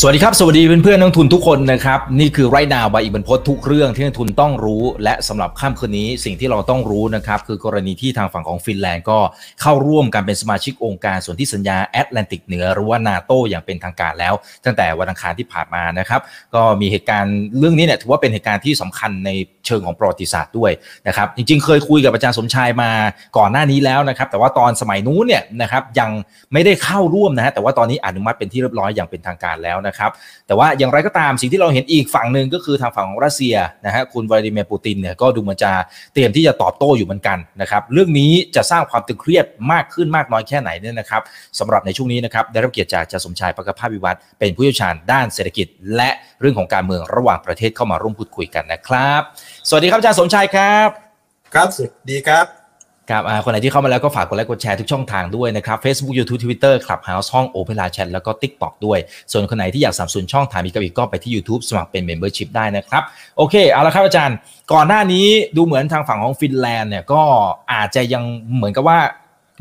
สวัสดีครับ สวัสดีเพื่อนๆนักทุนทุกคนนะครับ นี่คือไรนาวใบอีกบรรพททุกเรื่องที่นักทุนต้องรู้ และสำหรับค่ำคืนนี้สิ่งที่เราต้องรู้นะครับ คือกรณีที่ทางฝั่งของฟินแลนด์ก็เข้าร่วมการเป็นสมาชิกองค์การส่วนที่สัญญาแอตแลนติกเหนือหรือว่านาโตอย่างเป็นทางการแล้ว ตั้งแต่วันอังคารที่ผ่านมานะครับ ก็มีเหตุการณ์เรื่องนี้เนี่ยถือว่าเป็นเหตุการณ์ที่สำคัญในเชิงของประวัติศาสตร์ด้วยนะครับจริง ๆ เคยคุยกับอาจารย์สมชายมาก่อนหน้านี้แล้วนะครับแต่ว่าตอนสมัยนู้นเนี่ยนะครับยังไม่ได้เข้าร่วมนะฮะแต่ว่าตอนนี้อนุมัติเป็นที่เรียบร้อยอย่างเป็นทางการแล้วนะครับ แต่ว่าอย่างไรก็ตามสิ่งที่เราเห็นอีกฝั่งหนึ่งก็คือทางฝั่งของรัสเซียนะฮะคุณวลาดิเมียร์ปูตินเนี่ยก็ดูเหมือนจะเตรียมที่จะตอบโต้อยู่เหมือนกันนะครับ เรื่องนี้จะสร้างความตึงเครียดมากขึ้นมากน้อยแค่ไหนเนี่ยนะครับสำหรับในช่วงนี้นะครับได้รับเกียรติจากอาจารย์สมชายประกภาพวิวัฒน์เป็นผู้เชี่ยวชาญด้านเศรษฐกิจ และเรื่องของการเมืองระหว่างประเทศเข้ามาร่วมพูดคุยกันนะครับ สวัสดีครับอาจารย์สมชายครับ ครับสวัสดีครับ ครับคนไหนที่เข้ามาแล้วก็ฝากกดไลค์กดแชร์ทุกช่องทางด้วยนะครับ Facebook YouTube Twitter Clubhouse ห้อง Opera Chat แล้วก็ TikTok ด้วย ส่วนคนไหนที่อยากสับสนุนช่องทางมีกับอีกก็ไปที่ YouTube สมัครเป็น Membership ได้นะครับ โอเค เอาละครับอาจารย์ ก่อนหน้านี้ดูเหมือนทางฝั่งของฟินแลนด์เนี่ยก็อาจจะยังเหมือนกับว่า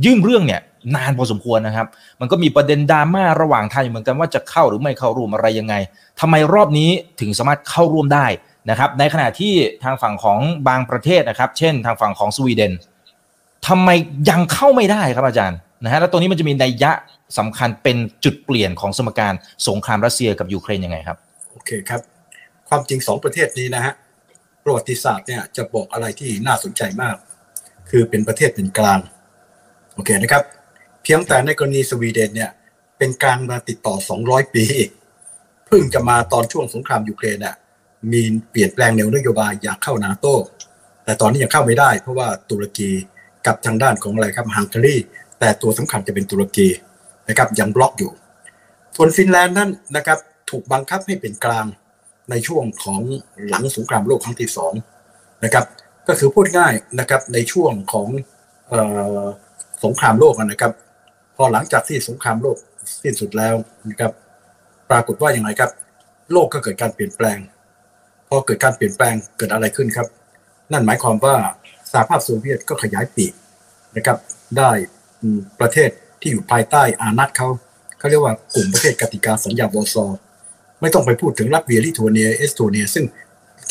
ยื่นเรื่องเนี่ยนานพอสมควรนะครับ มันก็มีประเด็นดราม่าระหว่างทางอยู่เหมือนกันว่าจะเข้าหรือไม่เข้าร่วมอะไรยังไงทำไมรอบนี้ถึงสามารถเข้าร่วมได้นะครับ ในขณะที่ทางฝั่งของบางประเทศนะครับ เช่น ทางฝั่งของสวีเดน ทำไมยังเข้าไม่ได้ครับอาจารย์นะฮะแล้วตรงนี้มันจะมีนัยยะสำคัญเป็นจุดเปลี่ยนของสมการสงครามรัสเซียกับยูเครนยังไงครับโอเคครับ ความจริงสองประเทศนี้นะฮะประวัติศาสตร์เนี่ยจะบอกอะไรที่น่าสนใจมาก คือเป็นประเทศเป็นกลางโอเคนะครับ เพียงแต่ในกรณีสวีเดนเนี่ยเป็นกลางมาติดต่อ 200 ปีเพิ่งจะมาตอนช่วงสงครามยูเครนน่ะมีเปลี่ยนแปลงแนวนโยบายอยากเข้านาโตแต่ตอนนี้ยังเข้าไม่ได้ เพราะว่าตุรกี กับทางด้านของอะไรครับฮังการีแต่ตัวสำคัญจะเป็นตุรกีนะครับยังบล็อกอยู่ ส่วนฟินแลนด์นั่นนะครับถูกบังคับให้เป็นกลางในช่วงของหลังสงครามโลกครั้งที่สองนะครับก็คือพูดง่ายนะครับในช่วงของออสงครามโลกนะครับ พอหลังจากที่สงครามโลกสิ้นสุดแล้วนะครับปรากฏว่าอย่างไรครับ โลกก็เกิดการเปลี่ยนแปลง พอเกิดการเปลี่ยนแปลงเกิดอะไรขึ้นครับ นั่นหมายความว่า สหภาพโซเวียตก็ขยายปีกนะครับ ได้ประเทศที่อยู่ภายใต้อานัตเขาเขาเรียกว่ากลุ่มประเทศกติกาสัญญาวอร์ซอไม่ต้องไปพูดถึงลัตเวียลิทัวเนียเอสโตเนีย ซึ่ง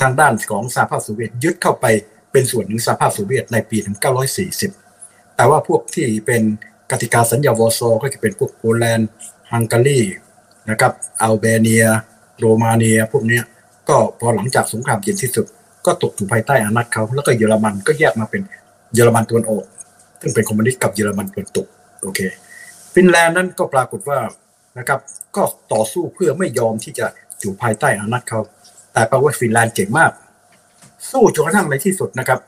ทางด้านของสหภาพโซเวียตยึดเข้าไปเป็นส่วนหนึ่งสหภาพโซเวียตในปี 1940 แต่ว่าพวกที่เป็นกติกาสัญญาวอร์ซอก็จะเป็นพวกโปแลนด์ฮังการีนะครับอัลเบเนีย โรมาเนีย พวกนี้ก็พอหลังจากสงครามเย็นที่สุด ก็ตกอยู่ภายใต้อาณัติเขาแล้วก็เยอรมันก็แยกมาเป็นเยอรมันตะวันออก ซึ่งเป็นคอมมิวนิสต์กับเยอรมันตะวันตกโอเคฟินแลนด์นั้นก็ปรากฏว่านะครับ ก็ต่อสู้เพื่อไม่ยอมที่จะอยู่ภายใต้อาณัติเขา แต่แปลว่าฟินแลนด์เก่งมาก สู้จนกระทั่งในที่สุดนะครับ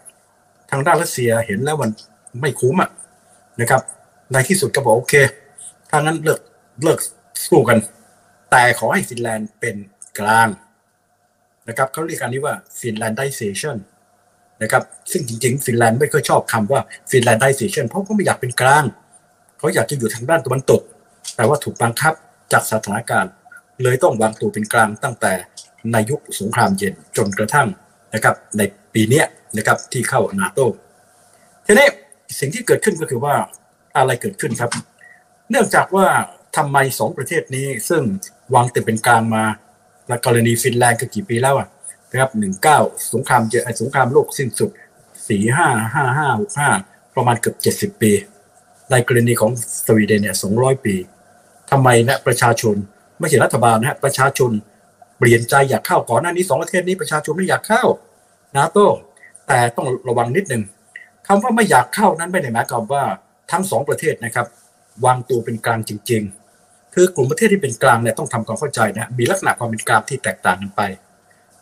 ทางด้านรัสเซียเห็นแล้วมันไม่คุ้มอะนะครับ ในที่สุดก็บอกโอเคถ้างั้นเลิกเลิกสู้กัน แต่ขอให้ฟินแลนด์เป็นกลาง นะครับเขาเรียกอันนี้ว่า Finlandization นะครับซึ่งจริงๆฟินแลนด์ไม่ค่อยชอบคำว่าFinlandization เพราะเขาไม่อยากเป็นกลางเขาอยากจะอยู่ทางด้านตะวันตก แต่ว่าถูกบังคับจากสถานการณ์ เลยต้องวางตัวเป็นกลางตั้งแต่ในยุคสงครามเย็นจนกระทั่งนะครับในปีนี้นะครับที่เข้านาโตทีนี้สิ่งที่เกิดขึ้นก็คือว่าอะไรเกิดขึ้นครับ เนื่องจากว่าทำไมสองประเทศนี้ซึ่งวางตัวเป็นกลางมา ในกรณีฟินแลนด์ก็กี่ปีแล้วอะนะครับหนึ่งเก้าสงครามเจสงครามโลกสิ้นสุดสี่ห้าห้าห้าหกห้าประมาณเกือบเจ็ดสิบปี ในกรณีของสวีเดนเนี่ยสองร้อยปีทำไมนะประชาชนไม่ใช่รัฐบาลนะฮะประชาชนเปลี่ยนใจอยากเข้าก่อนหน้านี้สองประเทศนี้ประชาชนไม่อยากเข้านาโต้แต่ต้องระวังนิดหนึ่งคำว่าไม่อยากเข้านั้นไม่ได้หมายความว่าทั้งสองประเทศนะครับ วางตัวเป็นกลางจริง ๆ คือกลุ่มประเทศที่เป็นกลางเนี่ยต้องทำความเข้าใจนะมีลักษณะความเป็นกลางที่แตกต่างกันไป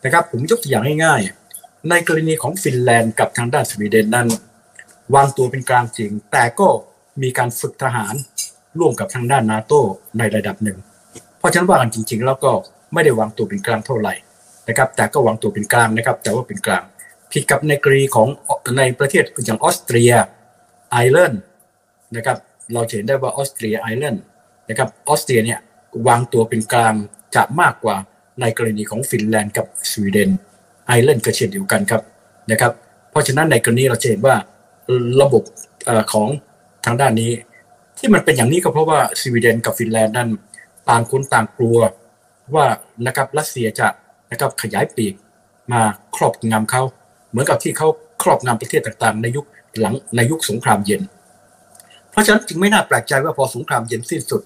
นะครับผมยกตัวอย่างง่ายๆ ในกรณีของฟินแลนด์กับทางด้านสวีเดนนั้น วางตัวเป็นกลางจริง แต่ก็มีการฝึกทหารร่วมกับทางด้านนาโตในระดับหนึ่ง เพราะฉะนั้นว่ากันจริง ๆ แล้วก็ไม่ได้วางตัวเป็นกลางเท่าไหร่นะครับแต่ก็วางตัวเป็นกลางนะครับ แต่ว่าเป็นกลางผิดกับในกรณีของในประเทศอย่างออสเตรียไอร์แลนด์นะครับเราเห็นได้ว่าออสเตรียไอร์แลนด์ นะครับออสเตรียเนี่ยวางตัวเป็นกลางจะมากกว่าในกรณีของฟินแลนด์กับสวีเดนไอร์แลนด์ก็เช่นเดียวกันครับนะครับ เพราะฉะนั้นในกรณีเราจะเห็นว่าระบบของทางด้านนี้ ที่มันเป็นอย่างนี้ก็เพราะว่าสวีเดนกับฟินแลนด์นั้นต่างคนต่างกลัวว่านะครับรัสเซียจะนะครับขยายปีกมาครอบงำเขาเหมือนกับที่เขาครอบงำประเทศต่างๆ ในยุคหลังในยุคสงครามเย็น เพราะฉะนั้นจึงไม่น่าแปลกใจว่าพอสงครามเย็นสิ้นสุด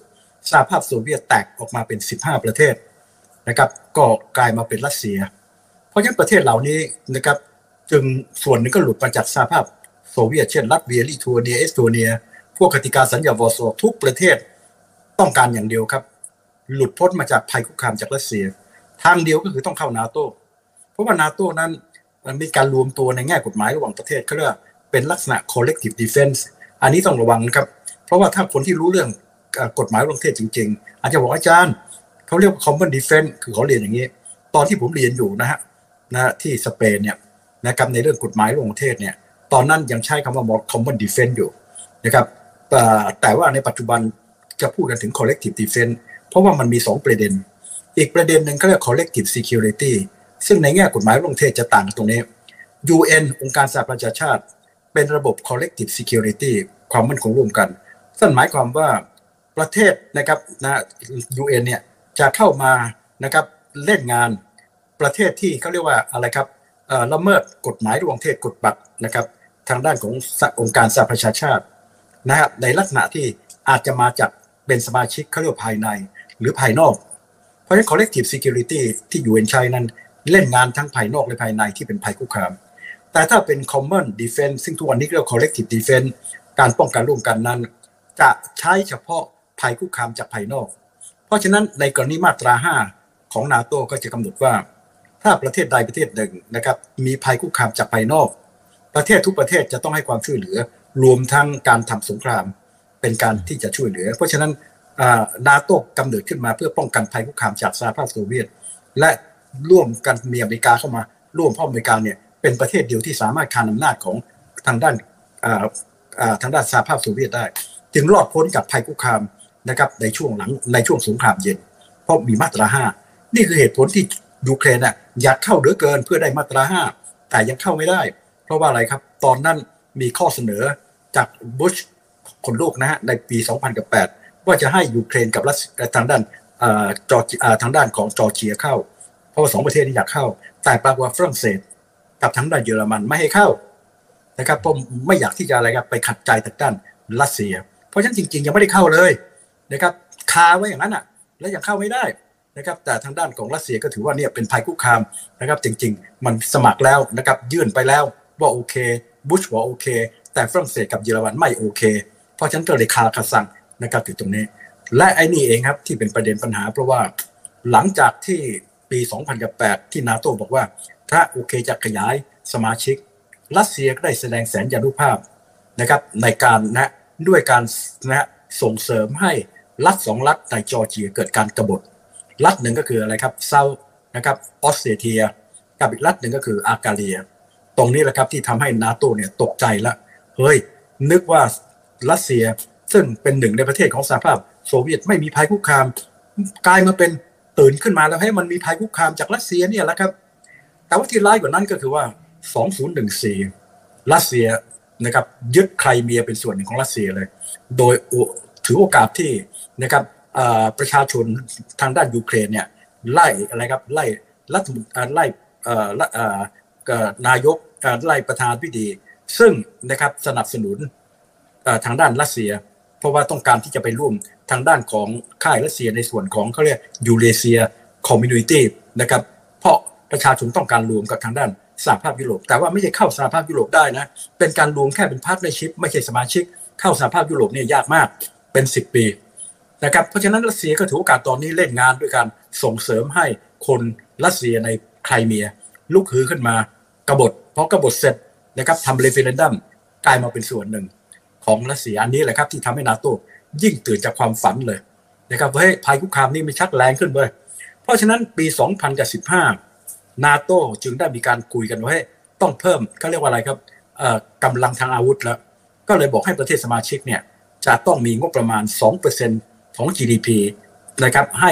สหภาพโซเวียตแตกออกมาเป็น 15 ประเทศนะครับก็กลายมาเป็นรัสเซีย เพราะฉะนั้นประเทศเหล่านี้นะครับจึงส่วนหนึ่งก็หลุดมาจากสหภาพโซเวียตเช่นลัตเวียลิทัวเนียเอสโตเนีย พวกกติกาสัญญาวอร์ซอทุกประเทศต้องการอย่างเดียวครับ หลุดพ้นมาจากภัยคุกคามจากรัสเซีย ทางเดียวก็คือต้องเข้านาโตเพราะว่านาโตนั้นมันมีการรวมตัวในแง่กฎหมายระหว่างประเทศเขาเรียกเป็นลักษณะ collective defense อันนี้ต้องระวังนะครับ เพราะว่าถ้าคนที่รู้เรื่อง กฎหมายระหว่างประเทศจริง ๆ อาจจะบอกอาจารย์เขาเรียกว่า common defense คือเขาเรียนอย่างนี้ ตอนที่ผมเรียนอยู่นะฮะนะที่สเปนเนี่ยนะครับในเรื่องกฎหมายระหว่างประเทศเนี่ยตอนนั้นยังใช้คำว่า common defense อยู่นะครับแต่ว่าในปัจจุบันจะพูดกันถึง collective defense เพราะว่ามันมี 2 ประเด็น อีกประเด็นหนึ่งเขาเรียก collective security ซึ่งในแง่กฎหมายระหว่างประเทศจะต่างตรงนี้ UN องค์การสหประชาชาติ เป็นระบบ collective security ความมั่นคงร่วมกันนั่นหมายความว่า ประเทศนะครับนะ UN เนี่ยจะเข้ามานะครับเล่นงานประเทศที่เขาเรียกว่าอะไรครับละเมิดกฎหมายระหว่างประเทศกฎบัตรนะครับ ทางด้านขององค์การสหประชาชาตินะครับในลักษณะที่อาจจะมาจากเป็นสมาชิกเขาเรียกภายในหรือภายนอก เพราะฉะนั้น collective security ที่อยู่ในใช้นั้น เล่นงานทั้งภายนอกและภายในที่เป็นภัยคุกคาม แต่ถ้าเป็น common defense ซึ่งทุกวันนี้เรียก collective defense การป้องกันร่วมกันนั้น จะใช้เฉพาะ ภัยคุกคามจากภายนอก เพราะฉะนั้นในกรณีมาตรา 5 ของนาโตก็จะกำหนดว่า ถ้าประเทศใดประเทศหนึ่งนะครับ มีภัยคุกคามจากภายนอก ประเทศทุกประเทศจะต้องให้ความช่วยเหลือ รวมทั้งการทำสงครามเป็นการที่จะช่วยเหลือ เพราะฉะนั้นนาโตกำเนิดขึ้นมาเพื่อป้องกันภัยคุกคามจากสหภาพโซเวียต และร่วมกันมีอเมริกาเข้ามา ร่วมพ่ออเมริกาเนี่ยเป็นประเทศเดียวที่สามารถคานอำนาจของทางด้านทางด้านสหภาพโซเวียตได้ จึงรอดพ้นจากภัยคุกคาม นะครับในช่วงหลังในช่วงสงครามเย็น เพราะมีมาตราห้านี่คือเหตุผลที่ยูเครนอะอยากเข้าเหลือเกินเพื่อได้มาตราห้าแต่ยังเข้าไม่ได้ เพราะว่าอะไรครับ ตอนนั้นมีข้อเสนอจากบุชคนโลกนะฮะในปี 2008 ว่าจะให้ยูเครนกับรัสทางด้านจอทางด้านของจอร์เจียเข้า เพราะว่าสองประเทศนี้อยากเข้า แต่ปรากฏว่าฝรั่งเศสกับทางด้านเยอรมันไม่ให้เข้านะครับเพราะไม่อยากที่จะอะไรครับไปขัดใจทางด้านรัสเซีย เพราะฉะนั้นจริงๆยังไม่ได้เข้าเลย นะครับคาไว้อย่างนั้นอะ แล้วยังเข้าไม่ได้นะครับ แต่ทางด้านของรัสเซียก็ถือว่าเนี่ยเป็นภัยคุกคามนะครับ จริง ๆ มันสมัครแล้วนะครับ ยื่นไปแล้วว่าโอเคบุชว่าโอเค แต่ฝรั่งเศสกับเยอรมันไม่โอเค เพราะฉะนั้นก็เลยคาคาสั่งนะครับอยู่ตรงนี้ และไอ้นี่เองครับที่เป็นประเด็นปัญหา เพราะว่าหลังจากที่ปี 2008 ที่นาโตบอกว่า ถ้าโอเคจะขยายสมาชิก รัสเซียก็ได้แสดงแสนยานุภาพนะครับในการนะด้วยการนะส่งเสริมให้ รัฐสองรัฐในจอร์เจียเกิดการกรบฏ รัฐหนึ่งก็คืออะไรครับเซานะครับออสเตรเลียกับอีกรัฐหนึ่งก็คืออากาเลีย ตรงนี้แหละครับที่ทำให้นาโตเนี่ยตกใจละเฮ้ยนึกว่ารัสเซียซึ่งเป็นหนึ่งในประเทศของสหภาพโซเวียตไม่มีภัยคุกคาม กลายมาเป็นตื่นขึ้นมาแล้วให้มันมีภัยคุกคามจากรัสเซียเนี่ยแหละครับ แต่ว่าที่ร้ายกว่านั้นก็คือว่า 2014 รัสเซียนะครับยึดไครเมียเป็นส่วนหนึ่งของรัสเซียเลย โดยถือโอกาสที่ นะครับประชาชนทางด้านยูเครนเนี่ยไล่อะไรครับไล่รัฐไล่นายกไล่ประธานาธิบดีซึ่งนะครับสนับสนุนทางด้านรัสเซีย เพราะว่าต้องการที่จะไปร่วมทางด้านของค่ายรัสเซียในส่วนของเขาเรียก Eurasia Community นะครับเพราะประชาชนต้องการรวมกับทางด้านสหภาพยุโรป แต่ว่าไม่ใช่เข้าสหภาพยุโรปได้นะ เป็นการรวมแค่เป็น partnership ไม่ใช่สมาชิก เข้าสหภาพยุโรปเนี่ยยากมากเป็นสิบปี นะครับเพราะฉะนั้นรัสเซียก็ถือโอกาสตอนนี้เล่นงานด้วยการส่งเสริมให้คนรัสเซียในไครเมีย ลุกฮือขึ้นมากบฏเพราะกบฏเสร็จนะครับทำ referendum กลายมาเป็นส่วนหนึ่ง ของรัสเซียอันนี้แหละครับที่ทำให้นาโต้ยิ่งตื่นจากความฝันเลยนะครับว่าเฮ้ยภัยคุกคามนี่มันชักแรงขึ้นเลยเพราะฉะนั้นปี 2015 นาโต้จึงได้มีการคุยกันว่าต้องเพิ่มเขาเรียกว่าอะไรครับกำลังทางอาวุธแล้ว ก็เลยบอกให้ประเทศสมาชิกเนี่ยจะต้องมีงบประมาณ 2% ของ GDP นะครับให้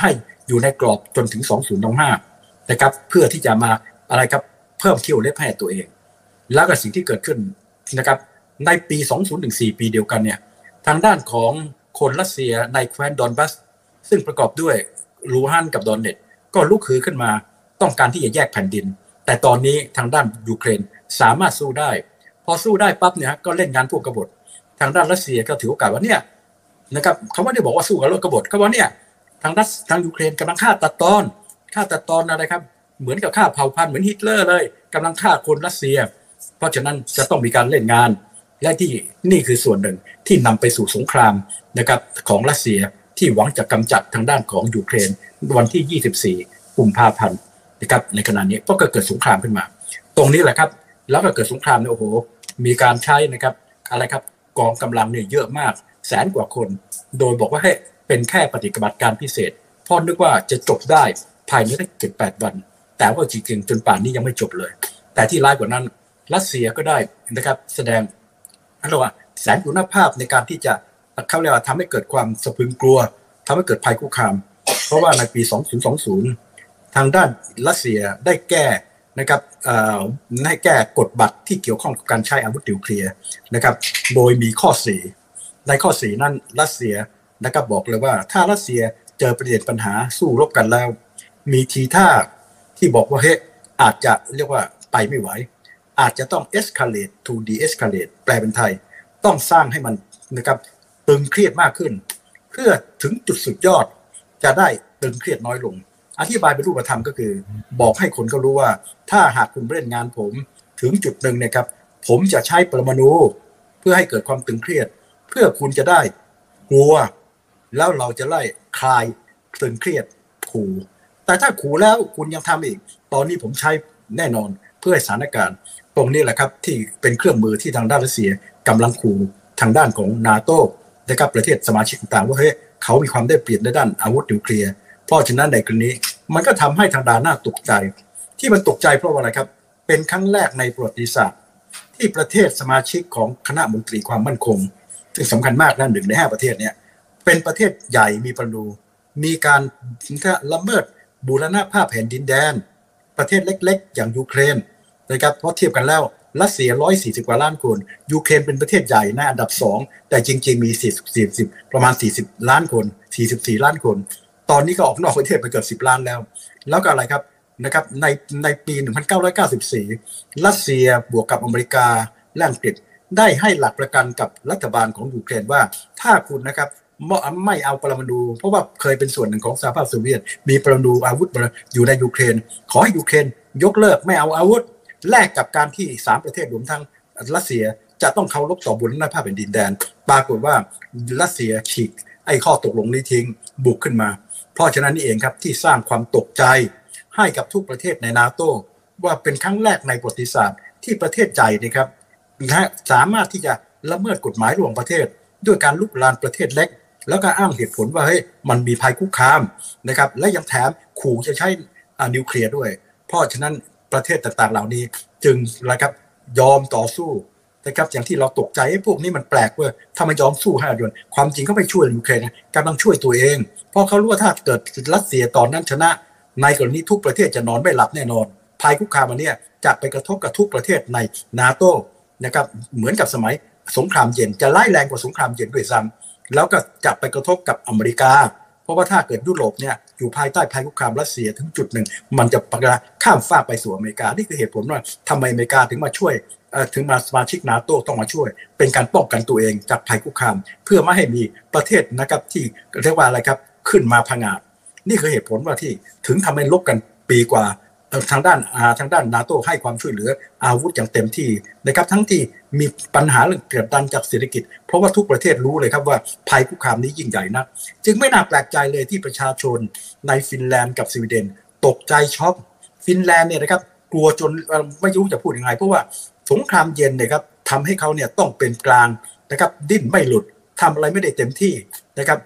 ให้อยู่ในกรอบจนถึง 2025นะครับเพื่อที่จะมาอะไรครับเพิ่มเที่ยวเล็บให้ตัวเอง แล้วก็สิ่งที่เกิดขึ้นนะครับในปี 2014 ปีเดียวกันเนี่ยทางด้านของคนรัสเซียในแคว้นดอนบัส ซึ่งประกอบด้วยลูฮันกับดอนเนตก็ลุกฮือขึ้นมาต้องการที่จะแยกแผ่นดิน แต่ตอนนี้ทางด้านยูเครนสามารถสู้ได้ พอสู้ได้ปั๊บเนี่ยก็เล่นงานพวกกบฏ ทางด้านรัสเซียก็ถือโอกาสว่าเนี่ย นะครับเขาไม่ได้บอกว่าสู้กับพวกกบฏเขาว่าเนี่ยทางรัสทางยูเครนกำลังฆ่าตัดตอนฆ่าตัดตอนอะไรครับ เหมือนกับฆ่าเผ่าพันธุ์เหมือนฮิตเลอร์เลยกำลังฆ่าคนรัสเซีย เพราะฉะนั้นจะต้องมีการเล่นงาน และที่นี่คือส่วนหนึ่งที่นำไปสู่สงครามนะครับของรัสเซียที่หวังจะกำจัดทางด้านของยูเครนวันที่ 24 กุมภาพันธ์นะครับในขณะนี้ก็เกิดสงครามขึ้นมา ตรงนี้แหละครับ แล้วก็เกิดสงครามเนี่ยโอ้โหมีการใช้นะครับอะไรครับกองกำลังเนี่ยเยอะมาก แสนกว่าคน โดยบอกว่าให้เป็นแค่ปฏิบัติการพิเศษพราะนึกว่าจะจบได้ภายในแค่เจ็ดแปดวัน แต่ว่าจริงๆจนป่านนี้ยังไม่จบเลย แต่ที่ร้ายกว่านั้นรัสเซียก็ได้นะครับแสดงเรียกว่าแสนคุณภาพในการที่จะเขาเรียกว่าทำให้เกิดความสะพึงกลัวทำให้เกิดภัยคุกคาม เพราะว่าในปี 2020 ทางด้านรัสเซียได้แก้นะครับให้แก้กฎบัตรที่เกี่ยวข้องกับการใช้อาวุธนิวเคลียร์นะครับ โดยมีข้อสี่ ในข้อสี่นั้นรัสเซียนะครับบอกเลยว่า ถ้ารัสเซียเจอประเด็นปัญหาสู้รบกันแล้ว มีทีท่าที่บอกว่าเฮ้อาจจะเรียกว่าไปไม่ไหว อาจจะต้อง escalate to de-escalate แปลเป็นไทย ต้องสร้างให้มันนะครับตึงเครียดมากขึ้น เพื่อถึงจุดสุดยอดจะได้ตึงเครียดน้อยลง อธิบายเป็นรูปธรรมก็คือ บอกให้คนเขารู้ว่า ถ้าหากคุณเล่นงานผมถึงจุดหนึ่งนะครับ ผมจะใช้ปรมาณูเพื่อให้เกิดความตึงเครียด พื่อคุณจะได้กลัว แล้วเราจะไล่คลายตึงเครียดขู่แต่ถ้าขู่แล้วคุณยังทำอีก ตอนนี้ผมใช้แน่นอนเพื่อสถานการณ์ ตรงนี้แหละครับที่เป็นเครื่องมือที่ทางด้านรัสเซียกำลังขู่ทางด้านของนาโต้นะครับประเทศสมาชิกต่างๆว่าเฮ้ยเขามีความได้เปรียบในด้านอาวุธนิวเคลียร์เพราะฉะนั้นในกรณีมันก็ทำให้ทางด้านหน้าตกใจ ที่มันตกใจเพราะว่าอะไรครับ เป็นครั้งแรกในประวัติศาสตร์ ที่ประเทศสมาชิกของคณะมนตรีความมั่นคง ซึ่งสำคัญมากนั่นหนึ่งในห้าประเทศเนี่ยเป็นประเทศใหญ่มีประนูมีการละเมิดบูรณภาพแผ่นดินแดน ประเทศเล็ก ๆ อย่างยูเครนนะครับเพราะเทียบกันแล้วรัสเซีย140กว่าล้านคนยูเครนเป็นประเทศใหญ่นะอันดับ2แต่จริง ๆ มี40 40ประมาณ40ล้านคน44ล้านคน ตอนนี้ก็ออกนอกประเทศไปเกือบ10ล้านแล้ว แล้วก็อะไรครับนะครับในในปี 1994 รัสเซียบวกกับอเมริกาและอังกฤษ ได้ให้หลักประกันกับรัฐบาลของยูเครนว่า ถ้าคุณนะครับไม่เอาปรมาณูเพราะว่าเคยเป็นส่วนหนึ่งของสหภาพโซเวียต มีปรมาณูอาวุธอยู่ในยูเครน ขอให้ยูเครนยกเลิกไม่เอาอาวุธ แลกกับการที่สามประเทศรวมทั้งรัสเซียจะต้องเคารพต่อบุรณภาพแผ่นดินแดน ปรากฏว่ารัสเซียฉีกไอ้ข้อตกลงนี้ทิ้งบุกขึ้นมา เพราะฉะนั้นนี่เองครับที่สร้างความตกใจให้กับทุกประเทศในนาโตว่าเป็นครั้งแรกในประวัติศาสตร์ที่ประเทศใจนะครับ สามารถที่จะละเมิดกฎหมายระหว่างประเทศ ด้วยการลุกลานประเทศเล็ก แล้วก็อ้างเหตุผลว่าเฮ้ยมันมีภัยคุกคามนะครับ และยังแถมขู่จะใช้นิวเคลียร์ด้วย เพราะฉะนั้นประเทศต่างๆ เหล่านี้ จึงนะครับยอมต่อสู้นะครับอย่างที่เราตกใจพวกนี้มันแปลกเว้ยถ้ามันยอมสู้ห้าเดือนความจริงเขาไปช่วยยูเครนกำลังช่วยตัวเอง เพราะเขารู้ว่าถ้าเกิดรัสเซียตอนนั้นชนะ ในกรณีทุกประเทศจะนอนไม่หลับแน่นอนภัยคุกคามอันนี้จะไปกระทบกับทุกประเทศในนาโต นะครับเหมือนกับสมัยสงครามเย็นจะไล่แรงกว่าสงครามเย็นด้วยซ้ำแล้วก็จะไปกระทบกับอเมริกา เพราะว่าถ้าเกิดยุโรปเนี่ยอยู่ภายใต้ภัยคุกคามรัสเซียถึงจุดหนึ่ง มันจะประกาข้ามฟากไปสู่อเมริกา นี่คือเหตุผลว่าทำไมอเมริกาถึงมาช่วยถึงมาสมาชิกนาโตต้องมาช่วย เป็นการป้องกันตัวเองจากภัยคุกคาม เพื่อไม่ให้มีประเทศนะครับที่เรียกว่าอะไรครับขึ้นมาพังอาจนี่คือเหตุผลว่าที่ถึงทำให้ลบกันปีกว่า ทางด้านทางด้านนาโตให้ความช่วยเหลืออาวุธอย่างเต็มที่นะครับทั้งที่มีปัญหาเรื่องเกิดดันจากเศรษฐกิจ เพราะว่าทุกประเทศรู้เลยครับว่าภัยคุกคามนี้ยิ่งใหญ่นัก จึงไม่น่าแปลกใจเลยที่ประชาชนในฟินแลนด์กับสวีเดน ตกใจช็อกฟินแลนด์เนี่ยนะครับกลัวจนไม่รู้จะพูดยังไง เพราะว่าสงครามเย็นเนี่ยครับทำให้เขาเนี่ยต้องเป็นกลางนะครับดิ้นไม่หลุดทำอะไรไม่ได้เต็มที่นะครับ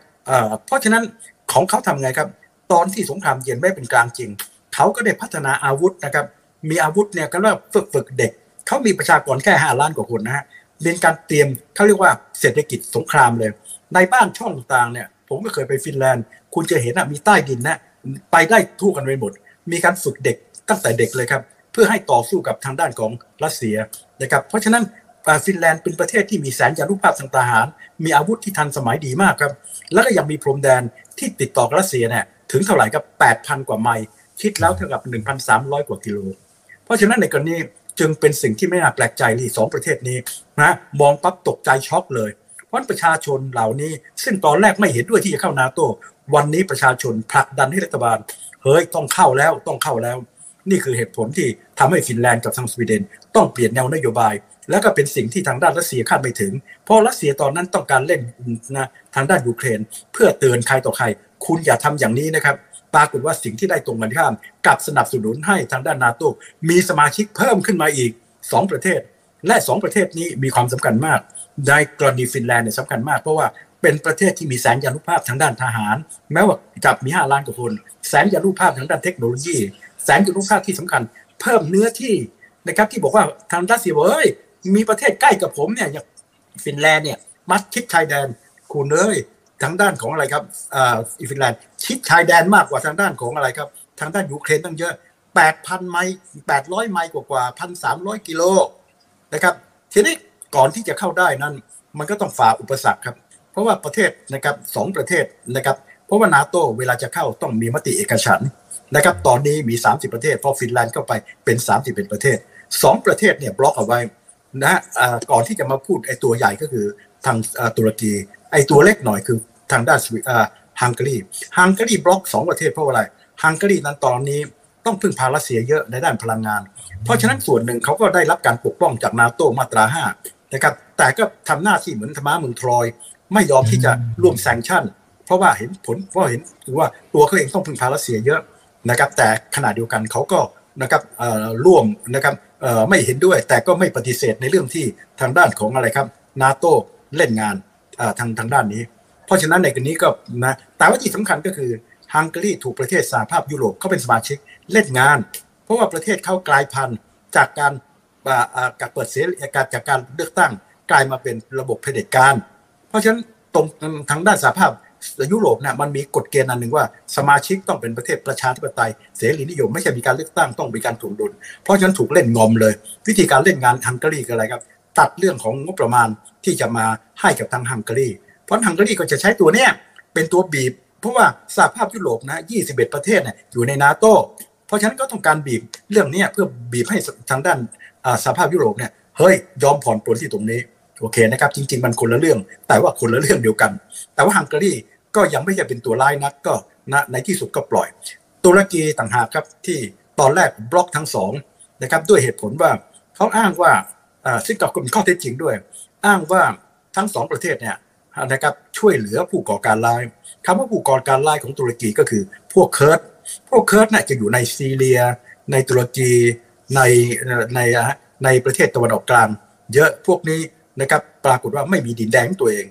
เพราะฉะนั้นของเขาทำไงครับ ตอนที่สงครามเย็นไม่เป็นกลางจริง เขาก็ได้พัฒนาอาวุธนะครับ มีอาวุธเนี่ยก็เรียกฝึกฝึกเด็ก เขามีประชากรแค่ห้าล้านกว่าคนนะฮะเป็นการเตรียมเขาเรียกว่าเศรษฐกิจสงครามเลย ในบ้านช่องต่างเนี่ย ผมก็เคยไปฟินแลนด์ คุณจะเห็นนะมีใต้ดินนะไปได้ทั่วกันไปหมด มีการฝึกเด็กตั้งแต่เด็กเลยครับ เพื่อให้ต่อสู้กับทางด้านของรัสเซียนะครับ เพราะฉะนั้นฟินแลนด์เป็นประเทศที่มีแสนยานุภาพทางทหาร มีอาวุธที่ทันสมัยดีมากครับ แล้วก็ยังมีพรมแดนที่ติดต่อกับรัสเซียเนี่ยถึงเท่าไหร่กับ8,000 กว่าไมล์ คิดแล้วเท่ากับ 1,300 กว่ากิโล เพราะฉะนั้นในกรณีจึงเป็นสิ่งที่ไม่น่าแปลกใจที่สองประเทศนี้นะมองปั๊บตกใจช็อกเลย เพราะประชาชนเหล่านี้ ซึ่งตอนแรกไม่เห็นด้วยที่จะเข้านาโต วันนี้ประชาชนผลักดันให้รัฐบาล เฮ้ยต้องเข้าแล้วต้องเข้าแล้ว นี่คือเหตุผลที่ทำให้ฟินแลนด์กับทางสวีเดน ต้องเปลี่ยนแนวนโยบาย แล้วก็เป็นสิ่งที่ทางด้านรัสเซียคาดไม่ถึง เพราะรัสเซียตอนนั้นต้องการเล่นนะทางด้านยูเครน เพื่อเตือนใครต่อใคร คุณอย่าทำอย่างนี้นะครับ ปรากฏว่าสิ่งที่ได้ตรงกันข้ามกับสนับสนุนให้ทางด้านนาโตมีสมาชิกเพิ่มขึ้นมาอีก 2 ประเทศ และ 2 ประเทศนี้มีความสำคัญมากในกรณีฟินแลนด์เนี่ยสำคัญมากเพราะว่าเป็นประเทศที่มีแสนยานุภาพทางด้านทหาร แม้ว่าจะมี 5 ล้านกว่าคน แสนยานุภาพทางด้านเทคโนโลยี แสนยานุภาพที่สำคัญ เพิ่มเนื้อที่นะครับที่บอกว่าทางรัสเซียบอกเอ้ยมีประเทศใกล้กับผมเนี่ยอย่างฟินแลนด์เนี่ยมันชิดชายแดนคุณเอ้ย ทางด้านของอะไรครับอ่าฟินแลนด์ชิดชายแดนมากกว่าทางด้านของอะไรครับ ทางด้านยูเครนตั้งเยอะ 8,000 ไมล์800 ไมล์กว่ากว่า1,300 กิโลนะครับทีนี้ก่อนที่จะเข้าได้นั้น มันก็ต้องฝ่าอุปสรรคครับ เพราะว่าประเทศนะครับสองประเทศนะครับเพราะว่านาโตเวลาจะเข้าต้องมีมติเอกฉันนะครับ ตอนนี้มี 30 ประเทศพอฟินแลนด์เข้าไปเป็น 30 เป็นประเทศ 2 ประเทศเนี่ยบล็อกเอาไว้นะอ่าก่อนที่จะมาพูดไอ้ตัวใหญ่ก็คือทางตุรกี ไอ้ตัวเล็กหน่อยคือทางด้านสวีอ่าฮังการีฮังการีบล็อก2ประเทศเพราะอะไรฮังการีนั้นตอนนี้ต้องพึ่งพารัสเซียเยอะในด้านพลังงาน เพราะฉะนั้นส่วนหนึ่งเขาก็ได้รับการปกป้องจากนาโตมาตรา5นะครับแต่ก็ทำหน้าที่เหมือนธรรมะเมืองทรอย ไม่ยอมที่จะร่วม sanction เพราะว่าเห็นผลเพราะเห็นว่าตัวเขาเองต้องพึ่งพารัสเซียเยอะนะครับแต่ขณะเดียวกันเขาก็นะครับร่วมนะครับไม่เห็นด้วยแต่ก็ไม่ปฏิเสธในเรื่องที่ทางด้านของอะไรครับนาโตเล่นงาน ทางทางด้านนี้ เพราะฉะนั้นในกรณีก็นะแต่ว่าที่สำคัญก็คือฮังการีถูกประเทศสหภาพยุโรปเขาเป็นสมาชิกเล่นงาน เพราะว่าประเทศเขากลายพันธุ์จากการการเปิดเสรีการจากการเลือกตั้งกลายมาเป็นระบบเผด็จการ เพราะฉะนั้นตรงทางด้านสหภาพยุโรปเนี่ยมันมีกฎเกณฑ์อันหนึ่งว่าสมาชิกต้องเป็นประเทศประชาธิปไตย เสรีนิยมไม่ใช่มีการเลือกตั้งต้องมีการถ่วงดุล เพราะฉะนั้นถูกเล่นงอมเลย วิธีการเล่นงานฮังการีคืออะไรครับ ตัดเรื่องของงบประมาณที่จะมาให้กับทางฮังการี เพราะฮังการีก็จะใช้ตัวเนี้ยเป็นตัวบีบ เพราะว่าสหภาพยุโรปนะ 21 ประเทศเนี่ยอยู่ในนาโตเพราะฉะนั้นก็ต้องการบีบเรื่องนี้เพื่อบีบให้ทางด้านสหภาพยุโรปเนี่ยเฮ้ยยอมผ่อนปลนที่ตรงนี้โอเคนะครับจริง ๆ มันคนละเรื่อง แต่ว่าคนละเรื่องเดียวกัน แต่ว่าฮังการีก็ยังไม่ใช่เป็นตัวร้ายนักก็นะในที่สุดก็ปล่อย ตุรกีต่างหากครับที่ตอนแรกบล็อกทั้งสองนะครับด้วยเหตุผลว่าเขาอ้างว่า ซึ่งก็เป็นข้อเท็จจริงด้วย อ้างว่าทั้งสองประเทศเนี่ยนะครับช่วยเหลือผู้ก่อการร้ายคำว่าผู้ก่อการร้ายของตุรกีก็คือพวกเคิร์ดพวกเคิร์ดน่ะจะอยู่ในซีเรีย ในตุรกีในในในประเทศตะวันออกกลาง เยอะพวกนี้นะครับปรากฏว่าไม่มีดินแดนตัวเอง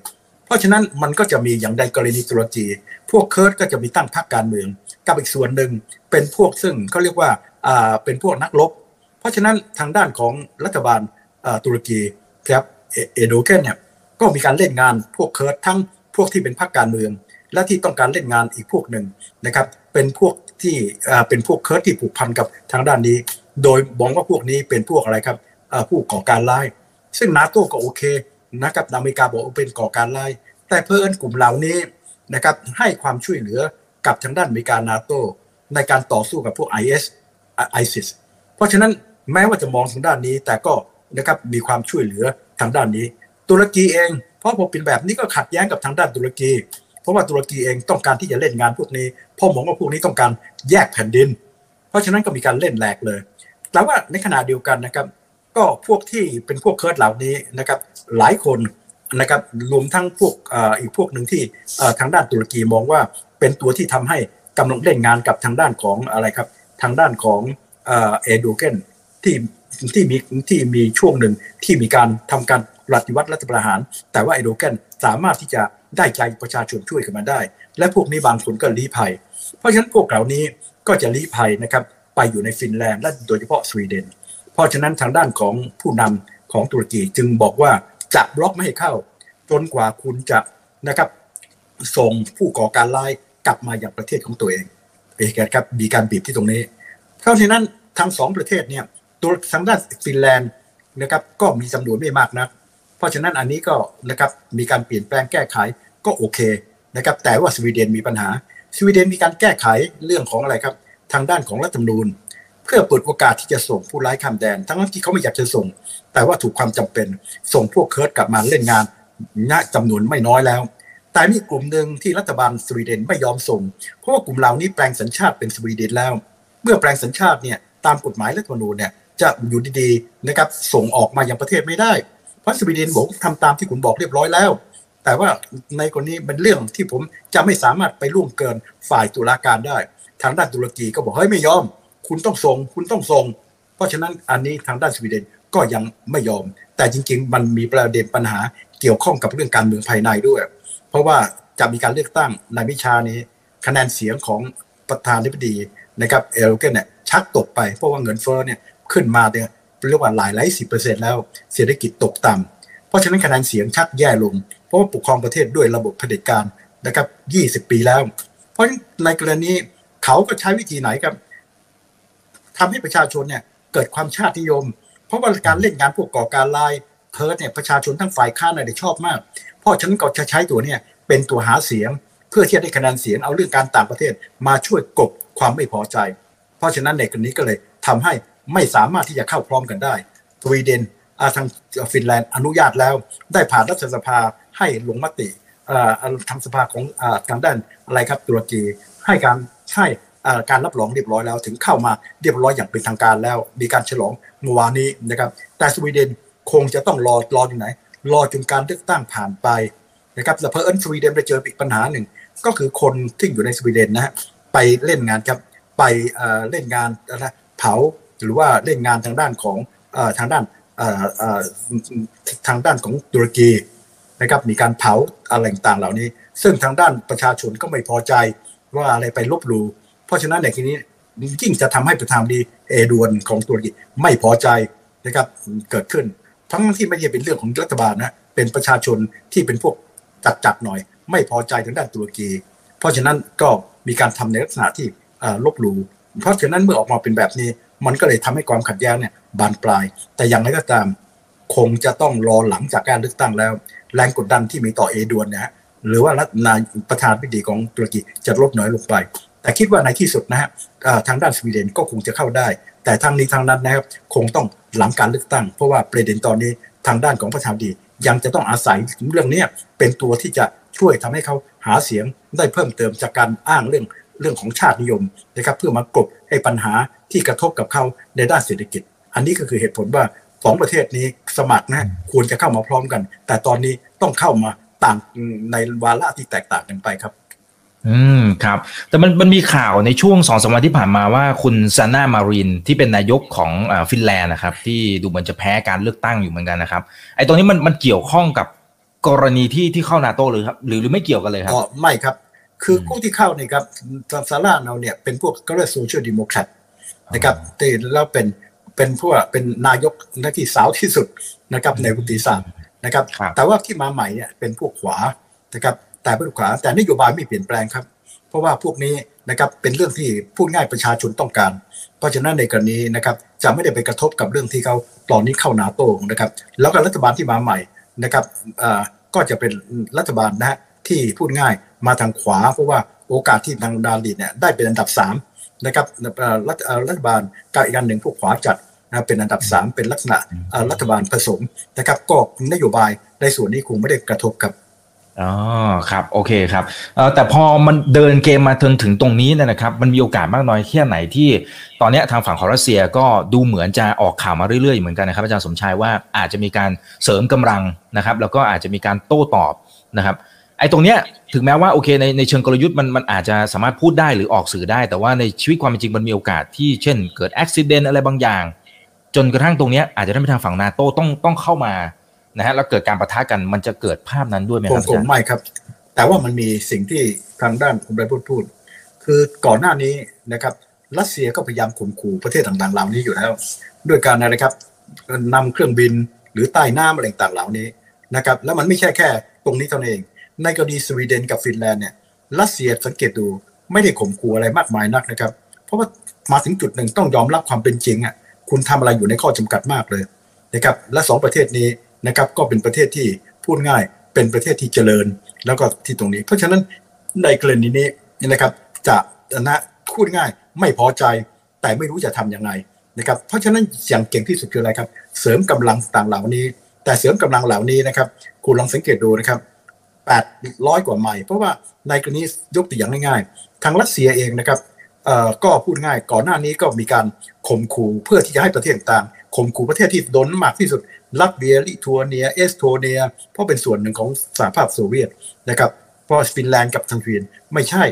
เพราะฉะนั้นมันก็จะมีอย่างใดกรณีตุรกี พวกเคิร์ดก็จะมีตั้งพรรคการเมือง กับอีกส่วนหนึ่งเป็นพวกซึ่งเขาเรียกว่าอ่าเป็นพวกนักรบเพราะฉะนั้นทางด้านของรัฐบาล ตุรกีครับเออร์โดกันเนี่ยก็มีการเล่นงานพวกเคิร์ดทั้งพวกที่เป็นพรรคการเมือง และที่ต้องการเล่นงานอีกพวกหนึ่งนะครับเป็นพวกที่เป็นพวกเคิร์ดที่ผูกพันกับทางด้านนี้ โดยมองว่าพวกนี้เป็นพวกอะไรครับผู้ก่อการร้าย ซึ่งนาโต้ก็โอเคนะครับอเมริกาบอกว่าเป็นก่อการร้าย แต่เพิ่อนกลุ่มเหล่านี้นะครับให้ความช่วยเหลือกับทางด้านอเมริกานาโตในการต่อสู้กับพวก IS ISIS เพราะฉะนั้นแม้ว่าจะมองทางด้านนี้แต่ก็ นะครับมีความช่วยเหลือทางด้านนี้ ตุรกีเอง เพราะพอเป็นแบบนี้ก็ขัดแย้งกับทางด้านตุรกี เพราะว่าตุรกีเองต้องการที่จะเล่นงานพวกนี้พราะมองว่าพวกนี้ต้องการแยกแผ่นดิน เพราะฉะนั้นก็มีการเล่นแหลกเลย แต่ว่าในขณะเดียวกันนะครับ ก็พวกที่เป็นพวกเคิร์ดเหล่านี้นะครับหลายคนนะครับรวมทั้งพวกอ,อีกพวกหนึ่งที่ทางด้านตุรกีมองว่าเป็นตัวที่ทำให้กำลังเล่นงานกับทางด้านของอะไรครับทางด้านของเอโดเกนที่ ที่มีที่มีช่วงหนึ่งที่มีการทำการปฏิวัติรัฐประหาร แต่ว่าเอโดเกนสามารถที่จะได้ใจประชาชนช่วยขึ้นมาได้ และพวกนี้บางคนก็ลี้ภัย เพราะฉะนั้นพวกเหล่านี้ก็จะลี้ภัยนะครับไปอยู่ในฟินแลนด์และโดยเฉพาะสวีเดน เพราะฉะนั้นทางด้านของผู้นำของตุรกีจึงบอกว่าจะบล็อกไม่ให้เข้า จนกว่าคุณจะนะครับส่งผู้ก่อการร้ายกลับมาอย่างประเทศของตัวเองเอกครับมีการบีบที่ตรงนี้เพราะฉะนั้นทั้งสองประเทศเนี่ย ตัวทางด้านฟินแลนด์นะครับก็มีจำนวนไม่มากนัก เพราะฉะนั้นอันนี้ก็นะครับมีการเปลี่ยนแปลงแก้ไขก็โอเคนะครับแต่ว่าสวีเดนมีปัญหา สวีเดนมีการแก้ไขเรื่องของอะไรครับ ทางด้านของรัฐธรรมนูญ เพื่อเปิดโอกาสที่จะส่งผู้ร้ายข้ามแดน ทั้งที่เขาไม่อยากจะส่ง แต่ว่าถูกความจำเป็นส่งพวกเคิร์ดกลับมาเล่นงานณจำนวนไม่น้อยแล้ว แต่มีกลุ่มหนึ่งที่รัฐบาลสวีเดนไม่ยอมส่ง เพราะว่ากลุ่มเหล่านี้แปลงสัญชาติเป็นสวีเดนแล้ว เมื่อแปลงสัญชาติเนี่ยตามกฎหมายรัฐธรรมนูญเนี่ย จะอยู่ดีๆนะครับส่งออกมายังประเทศไม่ได้เพราะสวีเดนบอกทำตามที่คุณบอกเรียบร้อยแล้ว แต่ว่าในกรณีเป็นเรื่องที่ผมจะไม่สามารถไปล่วงเกินฝ่ายตุลาการได้ ทางด้านตุรกีก็บอกเฮ้ยไม่ยอม คุณต้องส่ง คุณต้องส่ง เพราะฉะนั้นอันนี้ทางด้านสวีเดนก็ยังไม่ยอม แต่จริง ๆ มันมีประเด็นปัญหาเกี่ยวข้องกับเรื่องการเมืองภายในด้วย เพราะว่าจะมีการเลือกตั้งในวิชานี้ คะแนนเสียงของประธานาธิบดีนะครับเอลเกนเนี่ยชักตกไปเพราะว่าเงินเฟ้อเนี่ย ขึ้นมาเนี่ยเรียกว่าหลายหลายสิบเปอร์เซ็นต์แล้วเศรษฐกิจตกต่ำเพราะฉะนั้นคะแนนเสียงชักแย่ลง เพราะว่าปกครองประเทศด้วยระบบเผด็จการนะครับ20ปีแล้ว เพราะฉะนั้นในกรณีเขาก็ใช้วิธีไหนครับทำให้ประชาชนเนี่ยเกิดความชาตินิยม เพราะว่าการเล่นงานพวกก่อการลายเพิร์ดเนี่ยประชาชนทั้งฝ่ายค้านอะไรชอบมาก เพราะฉะนั้นก็จะใช้ตัวเนี่ยเป็นตัวหาเสียง เพื่อที่จะได้คะแนนเสียงเอาเรื่องการต่างประเทศมาช่วยกบความไม่พอใจ เพราะฉะนั้นในกรณีก็เลยทำให้ ไม่สามารถที่จะเข้าพร้อมกันได้สวีเดนทางฟินแลนด์อนุญาตแล้ว ได้ผ่านรัฐสภาให้ลงมติทางสภาของทางด้านอะไรครับตุรกีให้การให้การรับรองเรียบร้อยแล้ว ถึงเข้ามาเรียบร้อยอย่างเป็นทางการแล้ว มีการฉลองเมื่อวานนี้นะครับ แต่สวีเดนคงจะต้องรอรออยู่ไหน รอจนการเลือกตั้งผ่านไปนะครับแต่เพอเอิญสวีเดนไปเจออีกปัญหาหนึ่ง ก็คือคนที่อยู่ในสวีเดนนะฮะไปเล่นงานครับไปเล่นงานนะเผา หรือว่าเล่นงานทางด้านของทางด้านทางด้านของตุรกีนะครับมีการเผาอะไรต่างเหล่านี้ ซึ่งทางด้านประชาชนก็ไม่พอใจว่าอะไรไปลบหลู่เพราะฉะนั้นในที่นี้ยิ่งจะทำให้ประธานดีเอดวนของตุรกีไม่พอใจนะครับเกิดขึ้น ทั้งที่ไม่ใช่เป็นเรื่องของรัฐบาลนะเป็นประชาชนที่เป็นพวกจัดจัดหน่อย ไม่พอใจทางด้านตุรกี เพราะฉะนั้นก็มีการทำในลักษณะที่ลบหลู่เพราะฉะนั้นเมื่อออกมาเป็นแบบนี้ มันก็เลยทำให้ความขัดแย้งเนี่ยบานปลาย แต่อย่างไรก็ตามคงจะต้องรอหลังจากการเลือกตั้งแล้ว แรงกดดันที่มีต่อเอดวนนะฮะหรือว่ารัฐนายประธานพิธีของตุรกีจะลดน้อยลงไป แต่คิดว่าในที่สุดนะฮะทางด้านสวีเดนก็คงจะเข้าได้ แต่ทางนี้ทางนั้นนะครับคงต้องหลังการเลือกตั้ง เพราะว่าประเด็นตอนนี้ทางด้านของประธานดียังจะต้องอาศัยเรื่องนี้เป็นตัวที่จะช่วยทำให้เขาหาเสียงได้เพิ่มเติมจากการอ้างเรื่อง เรื่องของชาตินิยมนะครับเพื่อมากลบให้ปัญหาที่กระทบกับเขาในด้านเศรษฐกิจ อันนี้ก็คือเหตุผลว่าสองประเทศนี้สมัครนะควรจะเข้ามาพร้อมกัน แต่ตอนนี้ต้องเข้ามาต่างในวาระที่แตกต่างกันไปครับ อืมครับ แต่มันมันมีข่าวในช่วงสองสามวันที่ผ่านมาว่าคุณซานนามารินที่เป็นนายกของฟินแลนด์นะครับ ที่ดูเหมือนจะแพ้การเลือกตั้งอยู่เหมือนกันนะครับไอ้ตรงนี้มันมันเกี่ยวข้องกับกรณีที่ที่เข้านาโต้เลยครับหรือหรือไม่เกี่ยวกันเลยครับอ๋อไม่ครับ คือผู้ที่เข้าเนี่ยครับซาร่าเราเนี่ยเป็นพวกก็เรียก Social Democrat นะครับที่แล้วเป็นเป็นพวกเป็นนายกนักที่สาวที่สุดนะครับในประวัติศาสตร์นะครับ แต่ว่าที่มาใหม่เนี่ยเป็นพวกขวานะครับแต่เป็นขวาแต่นโยบายไม่เปลี่ยนแปลงครับ เพราะว่าพวกนี้นะครับเป็นเรื่องที่พูดง่ายประชาชนต้องการ เพราะฉะนั้นในกรณีนะครับจะไม่ได้ไปกระทบกับเรื่องที่เขาตอนนี้เข้านาโต้นะครับ แล้วก็รัฐบาลที่มาใหม่นะครับก็จะเป็นรัฐบาลนะที่พูดง่าย มาทางขวา เพราะว่าโอกาสที่ทางดาลิเนี่ยได้เป็นอันดับ3นะครับรัฐรัฐบาลกับอีกอันหนึ่งพวกขวาจัดนะเป็นอันดับ 3 เป็นลักษณะรัฐบาลผสมนะครับก็นโยบายในส่วนนี้คงไม่ได้กระทบกับอ๋อครับโอเคครับแต่พอมันเดินเกมมาจนถึงตรงนี้นะครับ มันมีโอกาสมากน้อยแค่ไหนที่ ตอนนี้ทางฝั่งของรัสเซียก็ดูเหมือนจะออกข่าวมาเรื่อยๆเหมือนกันนะครับอาจารย์สมชายว่าอาจจะมีการเสริมกำลังนะครับ แล้วก็อาจจะมีการโต้ตอบนะครับ ไอ้ตรงเนี้ย ถึงแม้ว่าโอเคในในเชิงกลยุทธ์มันมันอาจจะสามารถพูดได้หรือออกสื่อได้ แต่ว่าในชีวิตความเป็นจริงมันมีโอกาสที่เช่น เกิดอุบิเหตุอะไรบางอย่าง จนกระทั่งตรงเนี้ยอาจจะทำให้ทางฝั่งนาโต้ต้องต้องเข้ามานะฮะแล้วเกิดการประทะกันมันจะเกิดภาพนั้นด้วยไหมครับคงไม่ครับ แต่ว่ามันมีสิ่งที่ทางด้านคุณไบพูดพูด คือก่อนหน้านี้นะครับรัสเซียก็พยายามข่มขู่ประเทศต่างๆเหล่านี้อยู่แล้ว ด้วยการอะไรครับนำเครื่องบินหรือใต้น้ำอะไรต่างๆเหล่านี้นะครับ แล้วมันไม่ใช่แค่ตรงนี้เท่านั้นเอง ในกรณีสวีเดนกับฟินแลนด์เนี่ยรัสเซียสังเกตดูไม่ได้ข่มขู่อะไรมากมายนักนะครับ เพราะว่ามาถึงจุดหนึ่งต้องยอมรับความเป็นจริงอะคุณทำอะไรอยู่ในข้อจำกัดมากเลยนะครับและสองประเทศนี้นะครับก็เป็นประเทศที่พูดง่ายเป็นประเทศที่เจริญแล้วก็ที่ตรงนี้ เพราะฉะนั้นในกรณีนี้นะครับจะนะพูดง่ายไม่พอใจแต่ไม่รู้จะทำยังไงนะครับเพราะฉะนั้นอย่างเก่งที่สุดคืออะไรครับ เสริมกำลังต่างเหล่านี้ แต่เสริมกำลังเหล่านี้นะครับ คุณลองสังเกตดูนะครับ 800กว่าไมล์เพราะว่าในกรณียกตัวอย่างง่ายๆ ทางรัสเซียเองนะครับก็พูดง่ายก่อนหน้านี้ก็มีการข่มขู่เพื่อที่จะให้ประเทศต่างข่มขู่ประเทศที่โดนมากที่สุดลัตเวียลิทัวเนีย เอสโตเนีย เพราะเป็นส่วนหนึ่งของสหภาพโซเวียตนะครับเพราะฟินแลนด์กับทางสวีเดนไม่ใช่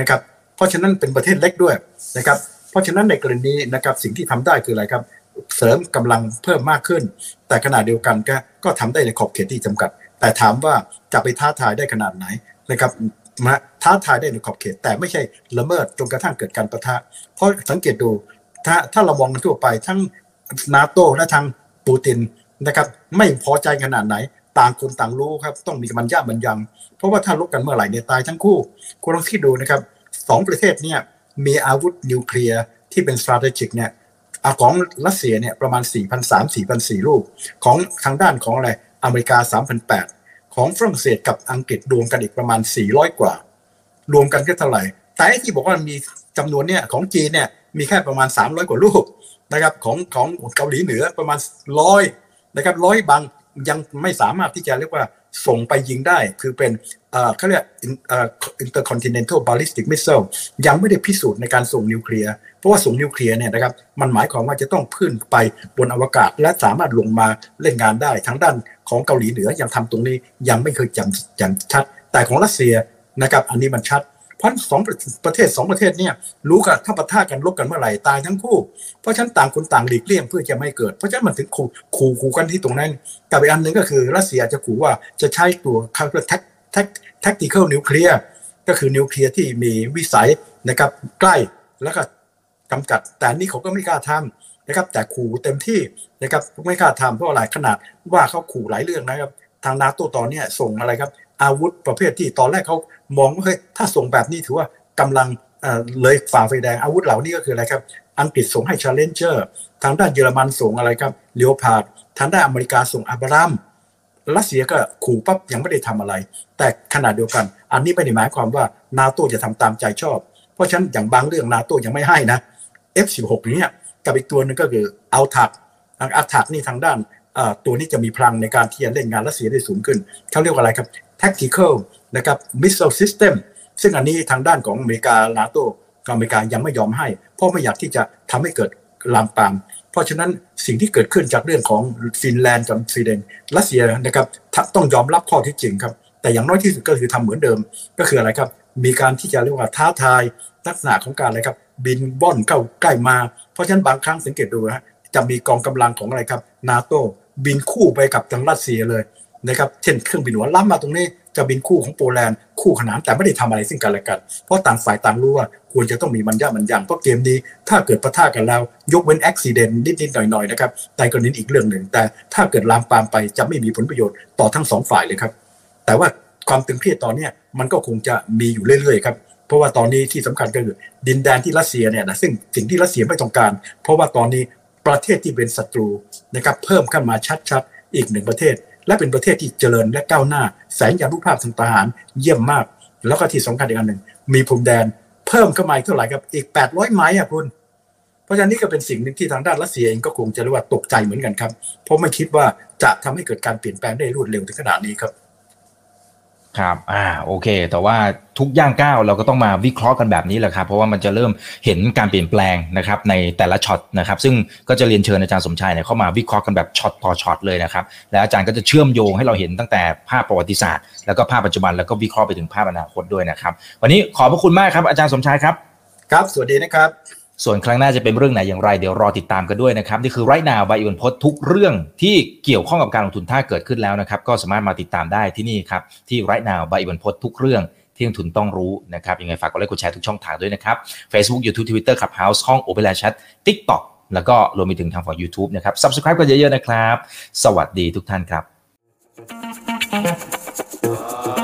นะครับเพราะฉะนั้นเป็นประเทศเล็กด้วยนะครับเพราะฉะนั้นในกรณีนะครับสิ่งที่ทำได้คืออะไรครับ เสริมกำลังเพิ่มมากขึ้น แต่ขณะเดียวกันก็ก็ทำได้ในขอบเขตที่จำกัด แต่ถามว่าจะไปท้าทายได้ขนาดไหนนะครับมาท้าทายได้ในขอบเขต แต่ไม่ใช่ละเมิดจนกระทั่งเกิดการประทะ เพราะสังเกตดูถ้าถ้าเรามองกันทั่วไปทั้งนาโตและทางปูตินนะครับ ไม่พอใจขนาดไหน ต่างคนต่างรู้ครับ ต้องมีมันยากมันยัง เพราะว่าถ้าลบกันเมื่อไหร่เนี่ยตายทั้งคู่คุณลองคิดดูนะครับสองประเทศเนี่ยมีอาวุธนิวเคลียร์ที่เป็น strategic เนี่ยของรัสเซียเนี่ยประมาณ 4,300 4,400 ลูกของทางด้านของอะไร อเมริกา 3,800 ของฝรั่งเศสกับอังกฤษรวมกันอีกประมาณ 400 กว่า รวมกันก็เท่าไหร่ แต่ที่บอกว่ามีจำนวนเนี่ยของจีนเนี่ยมีแค่ประมาณ 300 กว่าลูกนะครับของของเกาหลีเหนือประมาณร้อยนะครับร้อยบางยังไม่สามารถที่จะเรียกว่าส่งไปยิงได้ คือเป็น เขาเรียก intercontinental ballistic missile ยังไม่ได้พิสูจน์ในการส่งนิวเคลียร์ เพราะว่าส่งนิวเคลียร์เนี่ยนะครับ มันหมายความว่าจะต้องพื้นไปบนอวกาศ และสามารถลงมาเล่นงานได้ทั้งด้านของเกาหลีเหนือยังทำตรงนี้ยังไม่เคยจำจำชัด แต่ของรัสเซียนะครับ อันนี้มันชัดราะสองประเทศสองประเทศเนี่ยรู้กันถ้าปะทะกันรบกันเมื่อไหร่ตายทั้งคู่ เพราะฉะนั้นต่างคนต่างหลีกเลี่ยงเพื่อจะไม่เกิด เพราะฉะนั้นมันถึงขู่ขู่ขู่กันที่ตรงนั้น กับอีกอันหนึ่งก็คือรัสเซียจะขู่ว่าจะใช้ตัวคาร์บอน tac tac tactical nuclear ก็คือนิวเคลียร์ที่มีพิสัยนะครับใกล้แล้วก็จำกัด แต่นี่เขาก็ไม่กล้าทำนะครับ แต่ขู่เต็มที่นะครับไม่กล้าทำเพราะอะไรขนาดว่าเขาขู่หลายเรื่องนะครับ ทางนาโตตอนนี้ส่งอะไรครับ อาวุธประเภทที่ตอนแรกเขามองว่าเฮ้ยถ้าส่งแบบนี้ถือว่ากำลังเลยฝ่าไฟแดงอาวุธเหล่านี้ก็คืออะไรครับ อังกฤษส่งให้ Challenger ทางด้านเยอรมันส่งอะไรครับเลียวพาดทางด้านอเมริกาส่งอับราม รัสเซียก็ขู่ปั๊บยังไม่ได้ทำอะไร แต่ขนาดเดียวกัน อันนี้ไม่ได้หมายความว่านาโตจะทำตามใจชอบ เพราะฉะนั้นอย่างบางเรื่องนาโตยังไม่ให้นะ F16 นี้กับอีกตัวหนึ่งก็คือเอาถักอัลถักนี่ทางด้านตัวนี้จะมีพลังในการที่จะเล่นงานรัสเซียได้สูงขึ้นเขาเรียกว่าอะไรครับ tactical นะครับ missile system ซึ่งอันนี้ทางด้านของอเมริกานาโตอเมริกายังไม่ยอมให้ เพราะไม่อยากที่จะทำให้เกิดลามปาม เพราะฉะนั้นสิ่งที่เกิดขึ้นจากเรื่องของฟินแลนด์กับสวีเดนรัสเซียนะครับต้องยอมรับข้อที่จริงครับ แต่อย่างน้อยที่สุดก็คือทำเหมือนเดิม ก็คืออะไรครับ มีการที่จะเรียกว่าท้าทายลักษณะของการอะไรครับ บินบ่อนเข้าใกล้มา เพราะฉะนั้นบางครั้งสังเกตดูนะจะมีกองกำลังของอะไรครับนาโตบินคู่ไปกับทางรัสเซียเลยนะครับเช่นเครื่องบินหัวล้ำมาตรงนี้ จะบินคู่ของโปแลนด์คู่ขนานแต่ไม่ได้ทำอะไรซึ่งกันและกัน เพราะต่างฝ่ายต่างรู้ว่าควรจะต้องมีมันย่ามันยังเพราะเกมนี้ถ้าเกิดปะทะกันแล้ว ยกเว้นอุบิเหตุนิดๆหน่อยๆนะครับแต่กรณีอีกเรื่องหนึ่ง แต่ถ้าเกิดลามปามไปจะไม่มีผลประโยชน์ต่อทั้งสองฝ่ายเลยครับ แต่ว่าความตึงเครียดตอนนี้มันก็คงจะมีอยู่เรื่อยๆครับเพราะว่าตอนนี้ที่สำคัญก็คือดินแดนที่รัสเซียเนี่ยนะซึ่งสิ่งที่รัสเซียไม่ต้องการ เพราะว่าตอนนี้ประเทศที่เป็นศัตรูนะครับเพิ่มขึ้นมาชัดๆอีกหนึ่งประเทศ และเป็นประเทศที่เจริญและก้าวหน้า แสงยานุภาพทางทหารเยี่ยมมาก แล้วก็ที่สำคัญอีกอันหนึ่ง มีพรมแดนเพิ่มเข้ามาเท่าไหร่ครับอีก 800ไม้อะคุณ เพราะฉะนั้นนี่ก็เป็นสิ่งหนึ่งที่ทางด้านรัสเซียเองก็คงจะเรียกว่าตกใจเหมือนกันครับ เพราะไม่คิดว่าจะทำให้เกิดการเปลี่ยนแปลงได้รวดเร็วถึงขนาดนี้ครับ ครับอ่าโอเค แต่ว่าทุกย่างก้าวเราก็ต้องมาวิเคราะห์กันแบบนี้แหละครับ เพราะว่ามันจะเริ่มเห็นการเปลี่ยนแปลงนะครับในแต่ละช็อตนะครับ ซึ่งก็จะเรียนเชิญอาจารย์สมชายเนี่ยเข้ามาวิเคราะห์กันแบบช็อตต่อช็อตเลยนะครับ และอาจารย์ก็จะเชื่อมโยงให้เราเห็นตั้งแต่ภาพประวัติศาสตร์ แล้วก็ภาพปัจจุบันแล้วก็วิเคราะห์ไปถึงภาพอนาคตด้วยนะครับ วันนี้ขอบพระคุณมากครับอาจารย์สมชายครับ ครับ สวัสดีนะครับ ส่วนครั้งหน้าจะเป็นเรื่องไหนอย่างไรเดี๋ยวรอติดตามกันด้วยนะครับนี่คือ Right Now by InnovestX ทุกเรื่องที่เกี่ยวข้องกับการลงทุนถ้าเกิดขึ้นแล้วนะครับ ก็สามารถมาติดตามได้ที่นี่ครับที่ Right Now by InnovestX ทุกเรื่องที่ลงทุนต้องรู้นะครับยังไงฝากกดไลค์กดแชร์ทุกช่องทางด้วยนะครับ Facebook YouTube Twitter Clubhouse ห้อง o p e r a Chat TikTok แล้วก็รวมไปถึงทางฝั่ง YouTube นะครับ Subscribe กันเยอะๆนะครับ สวัสดีทุกท่านครับ